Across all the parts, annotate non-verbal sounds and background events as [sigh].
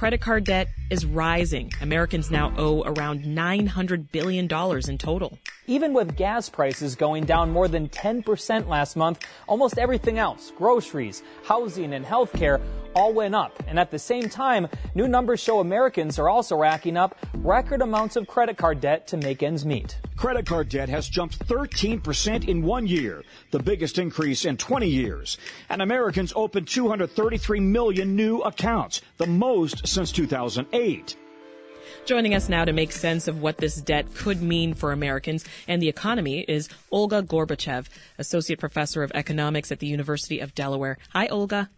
credit card debt is rising. Americans now owe around $900 billion in total. Even with gas prices going down more than 10% last month, almost everything else, groceries, housing, and healthcare, all went up. And at the same time, new numbers show Americans are also racking up record amounts of credit card debt to make ends meet. Credit card debt has jumped 13% in one year, the biggest increase in 20 years. And Americans opened 233 million new accounts, the most since 2008. Joining us now to make sense of what this debt could mean for Americans and the economy is Olga Gorbachev, Associate Professor of Economics at the University of Delaware. Hi, Olga.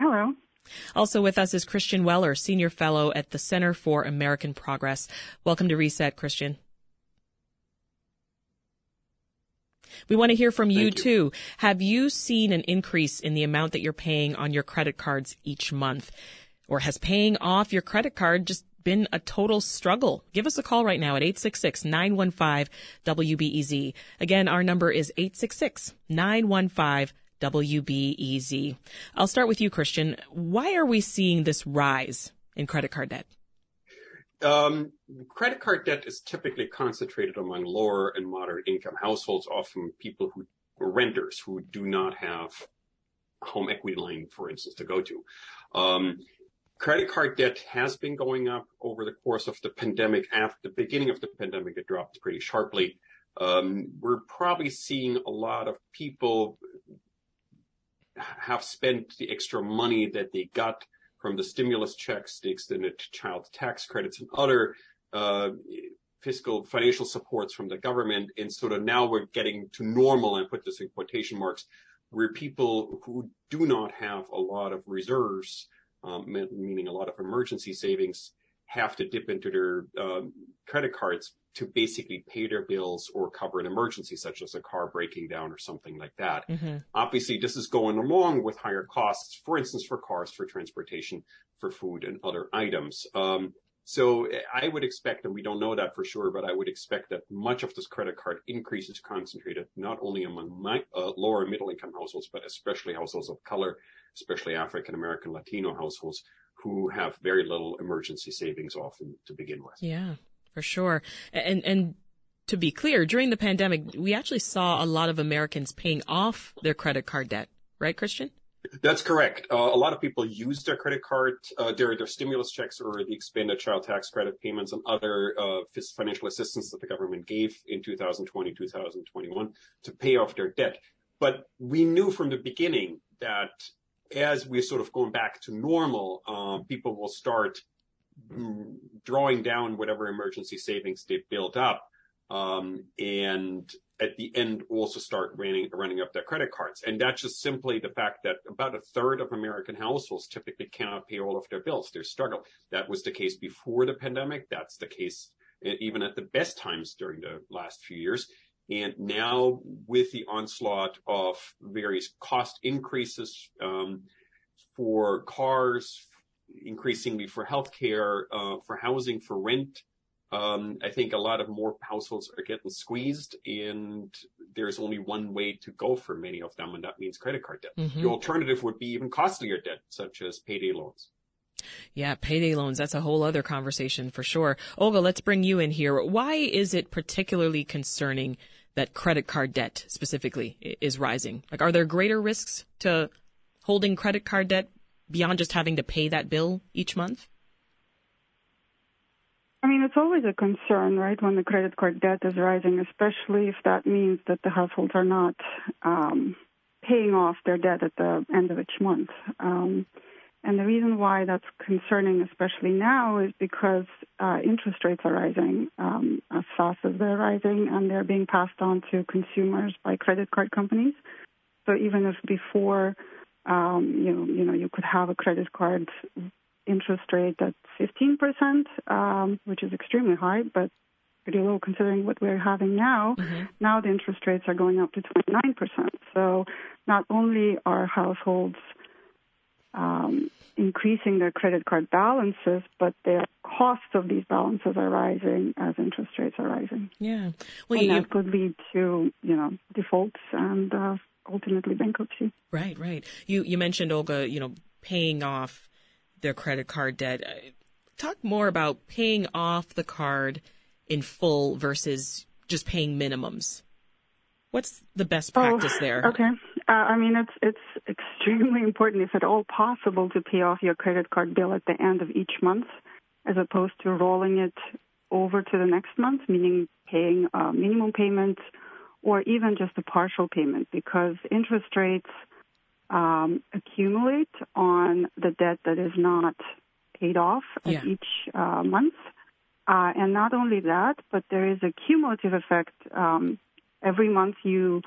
Hello. Also with us is Christian Weller, Senior Fellow at the Center for American Progress. Welcome to Reset, Christian. We want to hear from you, you, too. Have you seen an increase in the amount that you're paying on your credit cards each month? Or has paying off your credit card just been a total struggle? Give us a call right now at 866-915-WBEZ. Again, our number is 866-915 WBEZ. I'll start with you, Christian. Why are we seeing this rise in credit card debt? Um, credit card debt is typically concentrated among lower and moderate income households, often people who renters who do not have home equity line, for instance, to go to. Um, credit card debt has been going up over the course of the pandemic. After the beginning of the pandemic, it dropped pretty sharply. Um, we're probably seeing a lot of people have spent the extra money that they got from the stimulus checks, the extended child tax credits, and other uh, fiscal financial supports from the government. And sort of now we're getting to normal, and put this in quotation marks, where people who do not have a lot of reserves, meaning a lot of emergency savings, have to dip into their um, credit cards to basically pay their bills or cover an emergency such as a car breaking down or something like that. Mm-hmm. Obviously, this is going along with higher costs, for instance, for cars, for transportation, for food and other items. Um, so I would expect, and we don't know that for sure, but I would expect that much of this credit card increase is concentrated not only among my, uh, lower and middle income households, but especially households of color, especially African American Latino households who have very little emergency savings often to begin with. Yeah for sure. And and to be clear, during the pandemic, we actually saw a lot of Americans paying off their credit card debt, right, Christian? That's correct. Uh, a lot of people used their credit card, uh, their their stimulus checks or the expanded child tax credit payments and other uh, financial assistance that the government gave in 2020, 2021 to pay off their debt. But we knew from the beginning that as we're sort of going back to normal, um, people will start drawing down whatever emergency savings they've built up. Um, and at the end also start running, running up their credit cards. And that's just simply the fact that about a third of American households typically cannot pay all of their bills. They struggle. That was the case before the pandemic. That's the case even at the best times during the last few years. And now with the onslaught of various cost increases, um, for cars, increasingly for healthcare, uh, for housing, for rent. Um, I think a lot of more households are getting squeezed, and there's only one way to go for many of them, and that means credit card debt. Mm-hmm. The alternative would be even costlier debt, such as payday loans. Yeah, payday loans, that's a whole other conversation for sure. Olga, let's bring you in here. Why is it particularly concerning that credit card debt specifically is rising? Like, are there greater risks to holding credit card debt beyond just having to pay that bill each month? I mean, it's always a concern, right, when the credit card debt is rising, especially if that means that the households are not um, paying off their debt at the end of each month. Um, and the reason why that's concerning, especially now, is because uh, interest rates are rising um, as fast as they're rising, and they're being passed on to consumers by credit card companies. So even if before um, you, you know, you could have a credit card interest rate at 15%, um, which is extremely high, but pretty low considering what we're having now. Mm-hmm. Now the interest rates are going up to 29%. So not only are households um, increasing their credit card balances, but their costs of these balances are rising as interest rates are rising. Yeah, well, and you, that could lead to you know defaults and uh, ultimately bankruptcy. Right, right. You you mentioned Olga, you know, paying off their credit card debt. Uh, talk more about paying off the card in full versus just paying minimums. What's the best oh, practice oh, there? Okay. Uh, I mean, it's it's [laughs] extremely important, if at all possible, to pay off your credit card bill at the end of each month, as opposed to rolling it over to the next month, meaning paying a minimum payment or even just a partial payment, because interest rates um, accumulate on the debt that is not paid off yeah. each uh, month. Uh, and not only that, but there is a cumulative effect. Um, every month you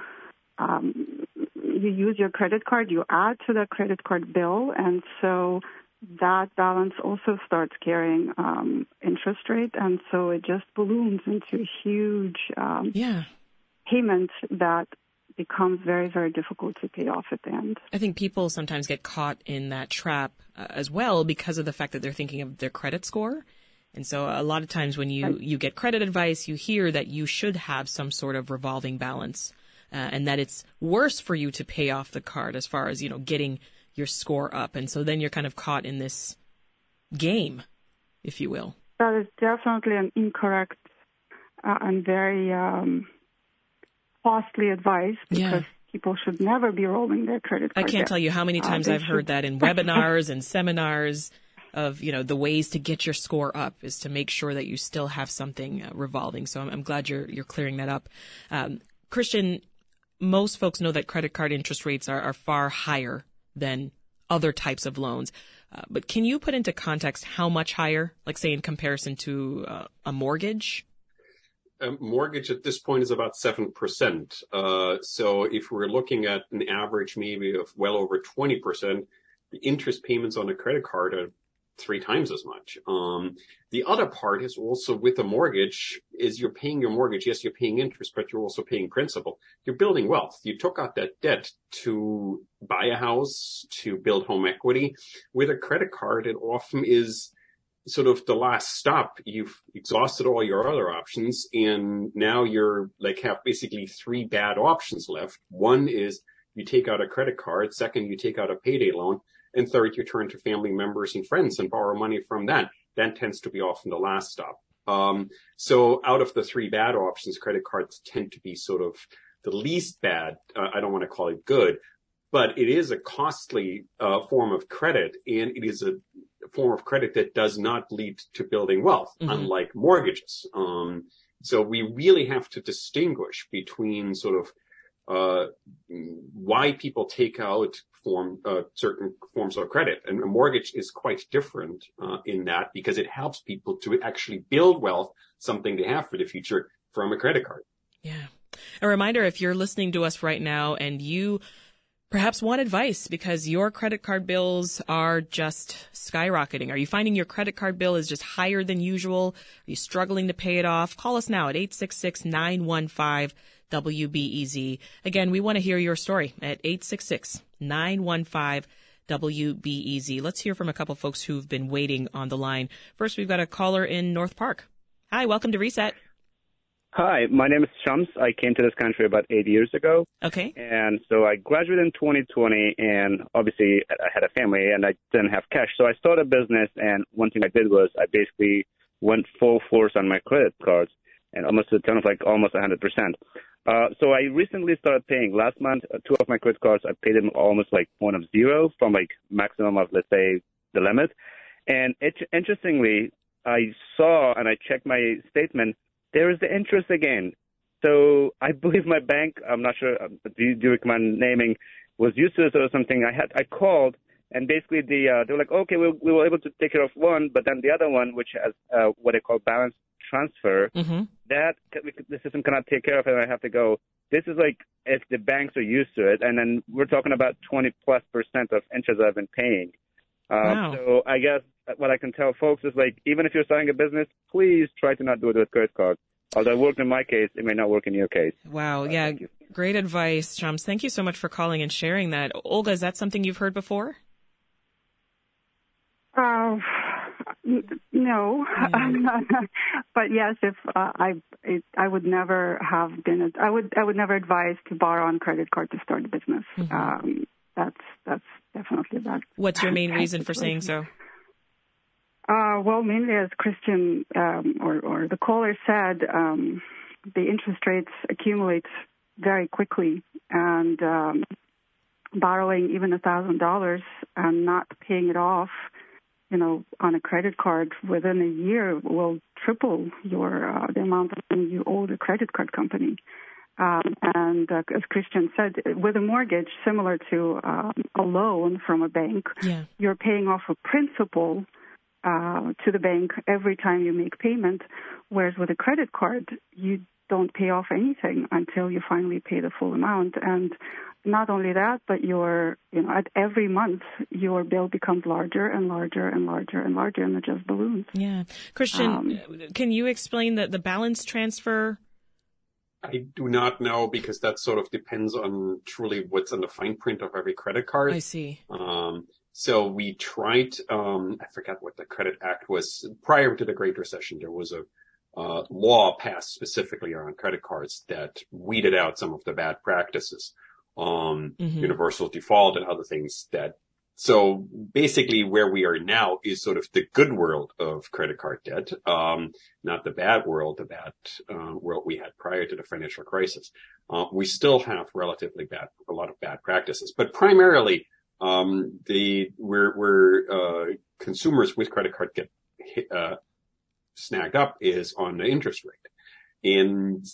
um, you use your credit card, you add to the credit card bill, and so that balance also starts carrying um, interest rate, and so it just balloons into a huge um, yeah. payment that becomes very, very difficult to pay off at the end. I think people sometimes get caught in that trap uh, as well because of the fact that they're thinking of their credit score. And so a lot of times when you, you get credit advice, you hear that you should have some sort of revolving balance uh, and that it's worse for you to pay off the card as far as, you know, getting your score up. And so then you're kind of caught in this game, if you will. That is definitely an incorrect uh, and very um, costly advice because yeah. people should never be rolling their credit card. I can't debt. tell you how many uh, times uh, I've should. heard that in [laughs] webinars and seminars of you know the ways to get your score up is to make sure that you still have something uh, revolving. So I'm, I'm, glad you're you're clearing that up. Um, Christian, most folks know that credit card interest rates are, are far higher than other types of loans. Uh, but can you put into context how much higher, like say in comparison to uh, a mortgage? Mortgage at this point is about 7%. Uh, so if we're looking at an average maybe of well over 20%, the interest payments on a credit card are three times as much. Um, the other part is also with a mortgage is you're paying your mortgage. Yes, you're paying interest, but you're also paying principal. You're building wealth. You took out that debt to buy a house, to build home equity. With a credit card, it often is sort of the last stop. You've exhausted all your other options and now you're like have basically three bad options left. One is you take out a credit card. Second, you take out a payday loan. And third, you turn to family members and friends and borrow money from that. That tends to be often the last stop. Um, so out of the three bad options, credit cards tend to be sort of the least bad. Uh, I don't want to call it good, but it is a costly uh, form of credit and it is a form of credit that does not lead to building wealth, mm-hmm. unlike mortgages. Um, so we really have to distinguish between sort of uh, why people take out form uh, certain forms of credit. And a mortgage is quite different uh, in that because it helps people to actually build wealth, something to have for the future from a credit card. Yeah. A reminder if you're listening to us right now and you perhaps want advice because your credit card bills are just skyrocketing. Are you finding your credit card bill is just higher than usual? Are you struggling to pay it off? Call us now at 866 915 WBEZ. Again, we want to hear your story at 866 915 WBEZ. Let's hear from a couple folks who've been waiting on the line. First, we've got a caller in North Park. Hi, welcome to Reset. Hi, my name is Shams. I came to this country about eight years ago. Okay. And so I graduated in 2020, and obviously I had a family and I didn't have cash. So I started a business, and one thing I did was I basically went full force on my credit cards and almost to the tune of like almost 100%. Uh, so I recently started paying. Last month, uh, two of my credit cards, I paid them almost like point of zero from like maximum of, let's say, the limit. And it, interestingly, I saw and I checked my statement, there is the interest again. So I believe my bank, I'm not sure, um, do you, do you recommend naming, was used to this or something. I had, I called and basically the, uh, they were like, okay, we, we were able to take care of one, but then the other one, which has, uh, what they call balance transfer, mm-hmm. that the system cannot take care of it. And I have to go. This is like if the banks are used to it, and then we're talking about 20 plus percent of interest I've been paying. Uh, wow. So I guess what I can tell folks is like, even if you're starting a business, please try to not do it with credit cards. Although it worked in my case, it may not work in your case. Wow. Uh, yeah. Great advice, Shams. Thank you so much for calling and sharing that. Olga, is that something you've heard before? Uh, no, [laughs] but yes, if uh, I it, I would never have been I would I would never advise to borrow on credit card to start a business. Mm-hmm. Um, that's that's definitely that. What's your main reason for [laughs] saying so? Uh, well, mainly as Christian um, or, or the caller said, um, the interest rates accumulate very quickly, and um, borrowing even a thousand dollars and not paying it off, you know, on a credit card within a year will triple your uh, the amount of money you owe the credit card company. Um, and uh, as Christian said, with a mortgage similar to um, a loan from a bank, yeah. you're paying off a principal uh, to the bank every time you make payment, whereas with a credit card, you don't pay off anything until you finally pay the full amount. And not only that, but your, you know, at every month, your bill becomes larger and larger and larger and larger, and it just balloons. Yeah. Christian, um, can you explain the, the balance transfer? I do not know because that sort of depends on truly what's in the fine print of every credit card. I see. Um, so we tried, um, I forgot what the credit act was prior to the Great Recession. There was a uh, law passed specifically around credit cards that weeded out some of the bad practices, um, mm-hmm. universal default and other things that. So basically, where we are now is sort of the good world of credit card debt, um, not the bad world, the bad uh, world we had prior to the financial crisis. Uh, we still have relatively bad, a lot of bad practices, but primarily where where uh, consumers with credit card get uh, snagged up is on the interest rate. And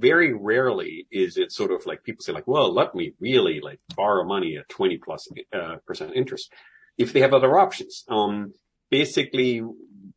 very rarely is it sort of like people say like, well, let me really like borrow money at 20 plus uh, percent interest if they have other options. Um, basically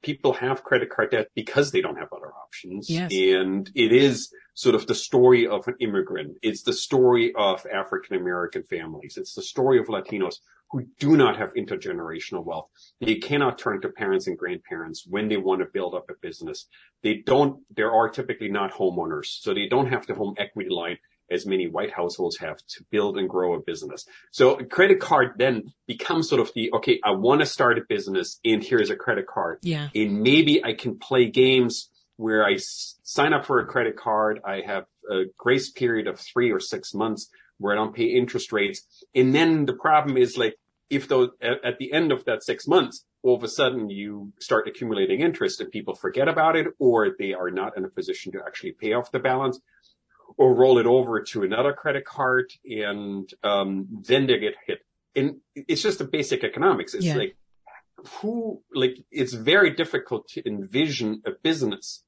people have credit card debt because they don't have other options. Yes. And it is sort of the story of an immigrant. It's the story of African American families. It's the story of Latinos who do not have intergenerational wealth. They cannot turn to parents and grandparents when they want to build up a business. They don't, there are typically not homeowners, so they don't have the home equity line as many white households have to build and grow a business. So a credit card then becomes sort of the, okay, I want to start a business and here's a credit card. Yeah. And maybe I can play games where I s- sign up for a credit card. I have a grace period of three or six months where I don't pay interest rates. And then the problem is like, if those at, at the end of that six months, all of a sudden you start accumulating interest and people forget about it or they are not in a position to actually pay off the balance or roll it over to another credit card and um, then they get hit. And it's just the basic economics. It's yeah. like who like it's very difficult to envision a business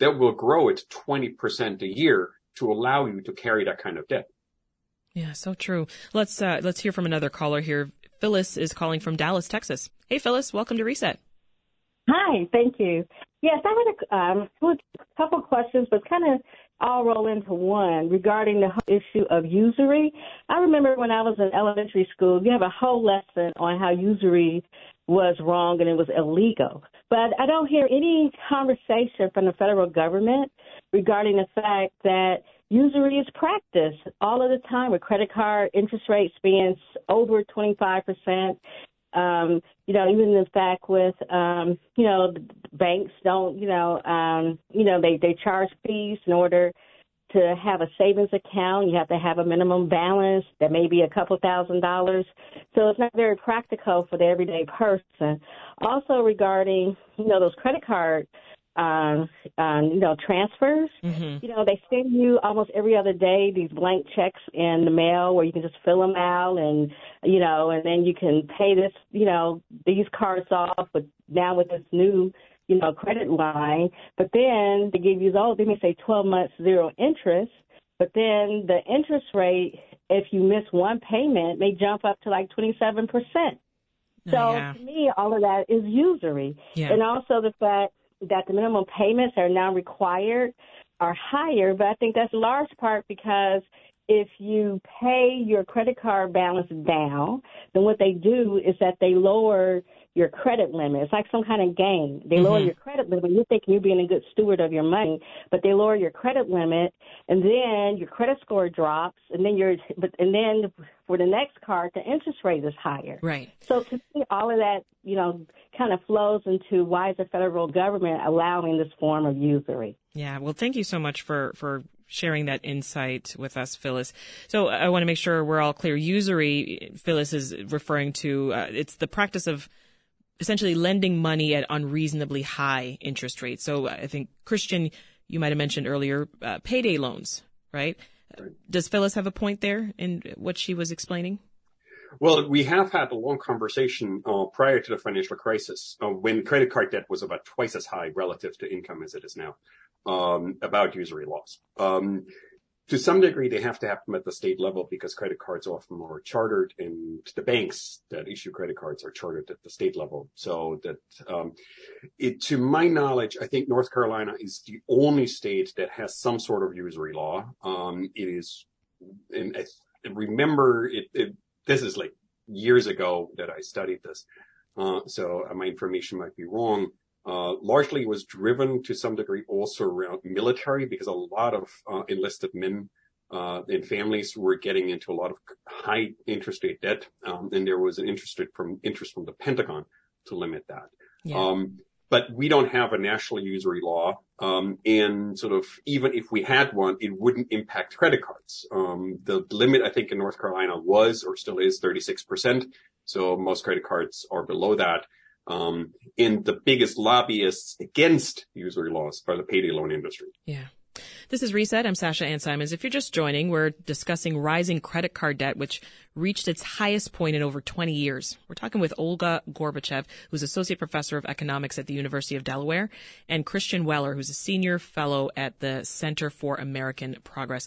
that will grow at 20% a year to allow you to carry that kind of debt. Yeah, so true. Let's uh, let's hear from another caller here. Phyllis is calling from Dallas, Texas. Hey, Phyllis, welcome to Reset. Hi, thank you. Yes, I had a, um, a couple questions, but kind of all roll into one regarding the issue of usury. I remember when I was in elementary school, you have a whole lesson on how usury was wrong and it was illegal. But I don't hear any conversation from the federal government regarding the fact that usury is practiced all of the time with credit card interest rates being over 25%. Um, you know, even the fact with, um, you know, banks don't, you know, um, you know, they, they charge fees in order to have a savings account. You have to have a minimum balance that may be a couple thousand dollars. So it's not very practical for the everyday person. Also regarding, you know, those credit cards um, um, you know, transfers. Mm-hmm. You know, they send you almost every other day these blank checks in the mail where you can just fill them out and, you know, and then you can pay this, you know, these cards off, but now with this new, you know, credit line. But then they give you, oh, they may say 12 months zero interest, but then the interest rate, if you miss one payment, may jump up to like 27%. So yeah. to me, all of that is usury. Yeah. And also the fact that the minimum payments are now required are higher, but I think that's large part because if you pay your credit card balance down, then what they do is that they lower your credit limit. It's like some kind of game. They mm-hmm. lower your credit limit. You think you're being a good steward of your money, but they lower your credit limit, and then your credit score drops, and then your but and then for the next card, the interest rate is higher. Right. So to me, all of that, you know, kind of flows into why is the federal government allowing this form of usury? Yeah. Well, thank you so much for for sharing that insight with us, Phyllis. So I want to make sure we're all clear. Usury, Phyllis is referring to uh, it's the practice of essentially lending money at unreasonably high interest rates. So I think Christian, you might have mentioned earlier, uh, payday loans, right? right? Does Phyllis have a point there in what she was explaining? Well, we have had a long conversation uh, prior to the financial crisis uh, when credit card debt was about twice as high relative to income as it is now um, about usury laws. Um, to some degree, they have to happen at the state level because credit cards often are chartered and the banks that issue credit cards are chartered at the state level. So that, um, it, to my knowledge, I think North Carolina is the only state that has some sort of usury law. Um, it is, and I remember it, it, this is like years ago that I studied this. Uh, so my information might be wrong. Uh, largely was driven to some degree also around military because a lot of uh, enlisted men uh, and families were getting into a lot of high interest rate debt, um, and there was an interest from interest from the Pentagon to limit that. Yeah. Um, but we don't have a national usury law, um, and sort of even if we had one, it wouldn't impact credit cards. Um, the limit I think in North Carolina was or still is 36 percent, so most credit cards are below that. Um, and the biggest lobbyists against usury laws are the payday loan industry. Yeah. This is Reset. I'm Sasha Ann Simons. If you're just joining, we're discussing rising credit card debt, which reached its highest point in over 20 years. We're talking with Olga Gorbachev, who's associate professor of economics at the University of Delaware, and Christian Weller, who's a senior fellow at the Center for American Progress.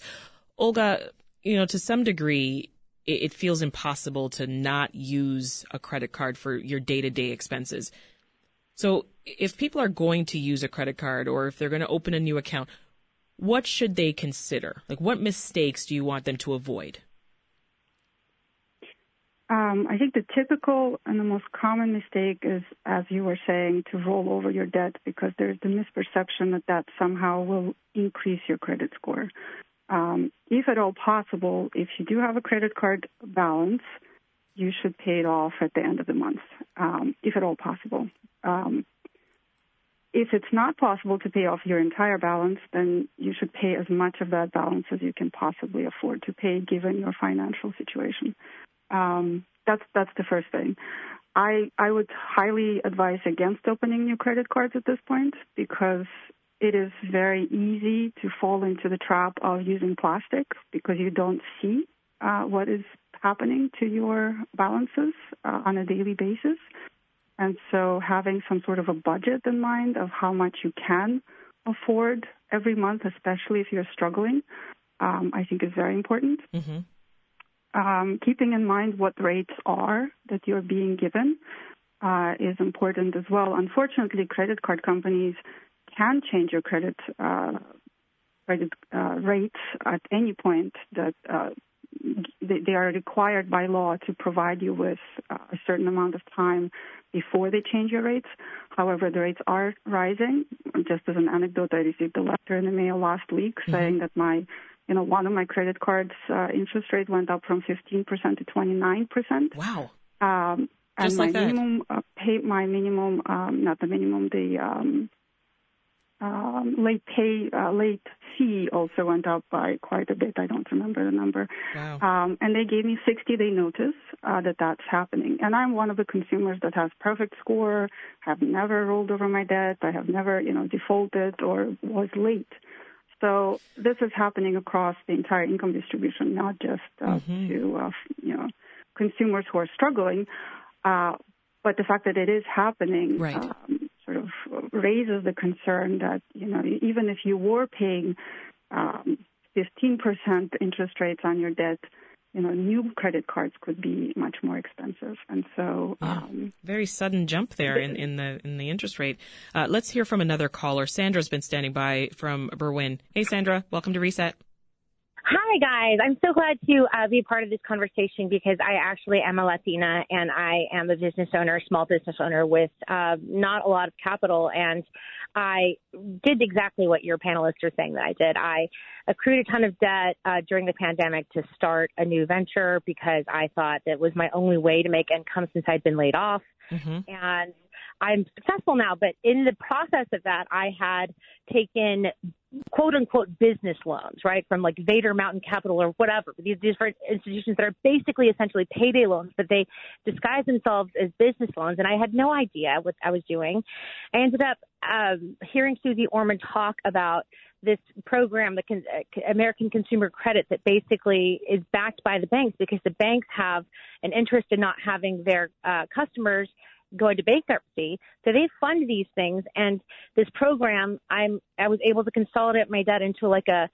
Olga, you know, to some degree, it, feels impossible to not use a credit card for your day to day expenses. So if people are going to use a credit card or if they're going to open a new account, what should they consider? Like, what mistakes do you want them to avoid? Um, I think the typical and the most common mistake is, as you were saying, to roll over your debt because there's the misperception that that somehow will increase your credit score um, if at all possible, if you do have a credit card balance, you should pay it off at the end of the month, um, if at all possible. Um, if it's not possible to pay off your entire balance, then you should pay as much of that balance as you can possibly afford to pay, given your financial situation. Um, that's that's the first thing. I I would highly advise against opening new credit cards at this point because it is very easy to fall into the trap of using plastic because you don't see uh, what is happening to your balances uh, on a daily basis. And so having some sort of a budget in mind of how much you can afford every month, especially if you're struggling, um, I think is very important. Mm-hmm. Um, keeping in mind what rates are that you're being given uh, is important as well. Unfortunately, credit card companies can change your credit uh, credit uh, rates at any point that uh, they, they, are required by law to provide you with uh, a certain amount of time before they change your rates. However, the rates are rising. Just as an anecdote, I received a letter in the mail last week mm-hmm. saying that my you know, one of my credit cards uh, interest rate went up from 15% to 29%. Wow. Um, and Just my like minimum uh, pay, my minimum, um, not the minimum, the um, late pay, uh, late fee also went up by quite a bit. I don't remember the number. Wow. Um, and they gave me 60 day notice uh, that that's happening. And I'm one of the consumers that has perfect score, have never rolled over my debt, I have never, you know, defaulted or was late. So this is happening across the entire income distribution, not just uh, mm-hmm. to uh, you know consumers who are struggling, uh, but the fact that it is happening right. um, sort of raises the concern that you know even if you were paying um, 15% interest rates on your debt, you know, new credit cards could be much more expensive, and so yeah. um, very sudden jump there in, in the in the interest rate. Uh, let's hear from another caller. Sandra's been standing by from Berwyn. Hey, Sandra, welcome to Reset. Hi, guys. I'm so glad to uh, be part of this conversation because I actually am a Latina and I am a business owner, small business owner with uh, not a lot of capital. And I did exactly what your panelists are saying that I did. I accrued a ton of debt uh, during the pandemic to start a new venture because I thought that was my only way to make income since I'd been laid off. Mm-hmm. And I'm successful now, but in the process of that, I had taken quote unquote business loans, right? From like Vader Mountain Capital or whatever. These different institutions that are basically essentially payday loans, but they disguise themselves as business loans. And I had no idea what I was doing. I ended up um, hearing Suze Orman talk about this program, the Con- uh, American Consumer Credit, that basically is backed by the banks because the banks have an interest in not having their uh, customers going to bankruptcy. So they fund these things, and this program, I'm I was able to consolidate my debt into like a,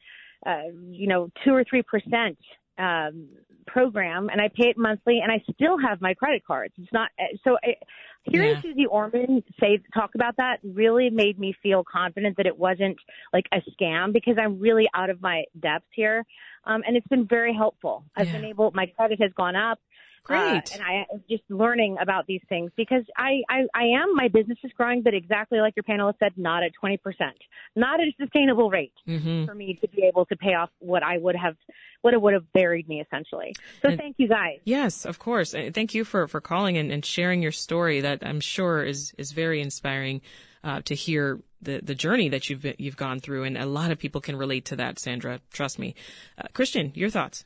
uh, you know, two or three percent um, program, and I pay it monthly, and I still have my credit cards. It's not so. I, hearing yeah. Suze Orman say talk about that really made me feel confident that it wasn't like a scam because I'm really out of my depths here, um, and it's been very helpful. I've yeah. been able. My credit has gone up. Great. Uh, and I am just learning about these things because I, I, I am, my business is growing, but exactly like your panelist said, not at 20%, not at a sustainable rate mm-hmm. for me to be able to pay off what I would have, what it would have buried me essentially. So and, thank you guys. Yes, of course. Thank you for, for calling and, and sharing your story that I'm sure is, is very inspiring. Uh, to hear the the journey that you've you've gone through, and a lot of people can relate to that. Sandra, trust me. Uh, Christian, your thoughts?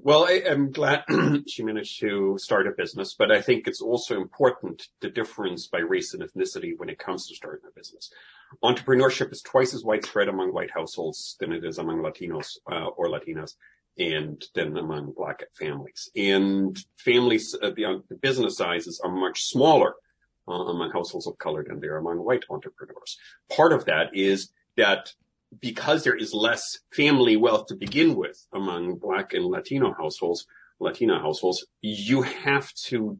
Well, I, am glad [clears throat] she managed to start a business, but I think it's also important the difference by race and ethnicity when it comes to starting a business. Entrepreneurship is twice as widespread among white households than it is among Latinos uh, or Latinas and then among black families. And families, uh, the, the, business sizes are much smaller uh, among households of color than they are among white entrepreneurs. Part of that is that because there is less family wealth to begin with among black and Latino households, Latina households, you have to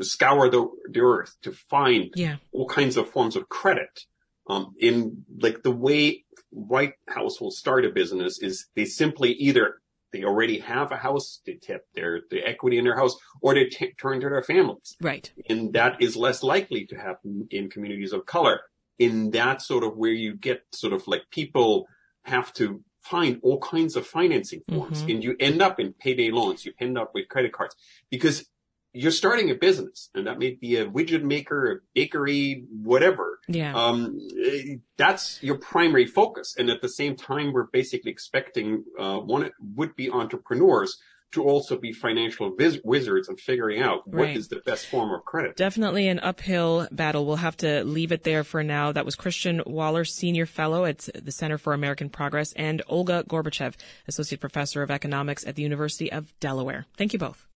scour the, the earth to find yeah. all kinds of forms of credit. Um, in like the way white households start a business is they simply either they already have a house, they tip their the equity in their house, or they t- turn to their families. Right. And that is less likely to happen in communities of color in that sort of where you get sort of like people have to find all kinds of financing forms mm-hmm. and you end up in payday loans, you end up with credit cards because you're starting a business and that may be a widget maker, a bakery, whatever. Yeah. Um, that's your primary focus. And at the same time, we're basically expecting, uh, one would be entrepreneurs to also be financial viz- wizards and figuring out what right. is the best form of credit. Definitely an uphill battle. We'll have to leave it there for now. That was Christian Weller, Senior Fellow at the Center for American Progress, and Olga Gorbachev, Associate Professor of Economics at the University of Delaware. Thank you both.